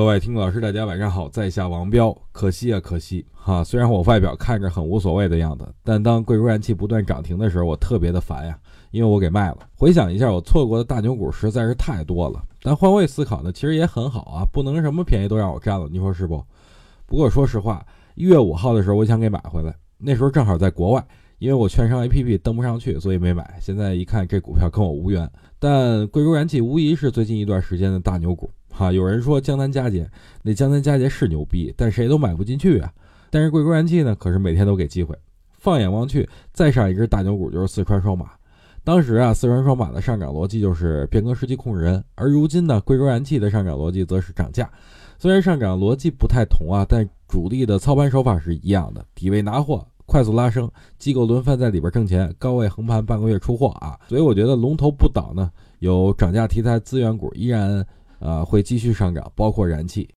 各位听众老师，大家晚上好，在下王彪。可惜啊，可惜哈！虽然我外表看着很无所谓的样子，但当贵州燃气不断涨停的时候，我特别的烦呀，因为我给卖了。回想一下，我错过的大牛股实在是太多了。但换位思考呢，其实也很好啊，不能什么便宜都让我占了，你说是不？不过说实话，一月五号的时候，我想给买回来，那时候正好在国外，因为我券商 APP 登不上去，所以没买。现在一看，这股票跟我无缘。但贵州燃气无疑是最近一段时间的大牛股。哈，有人说江南嘉捷，那江南嘉捷是牛逼，但谁都买不进去啊。但是贵州燃气呢，可是每天都给机会。放眼望去，再上一只大牛股就是四川双马。当时啊，四川双马的上涨逻辑就是变更实际控制人，而如今呢，贵州燃气的上涨逻辑则是涨价。虽然上涨逻辑不太同啊，但主力的操盘手法是一样的：底位拿货，快速拉升，机构轮番在里边挣钱，高位横盘半个月出货啊。所以我觉得龙头不倒呢，有涨价题材资源股依然。呃，会继续上涨，包括燃气。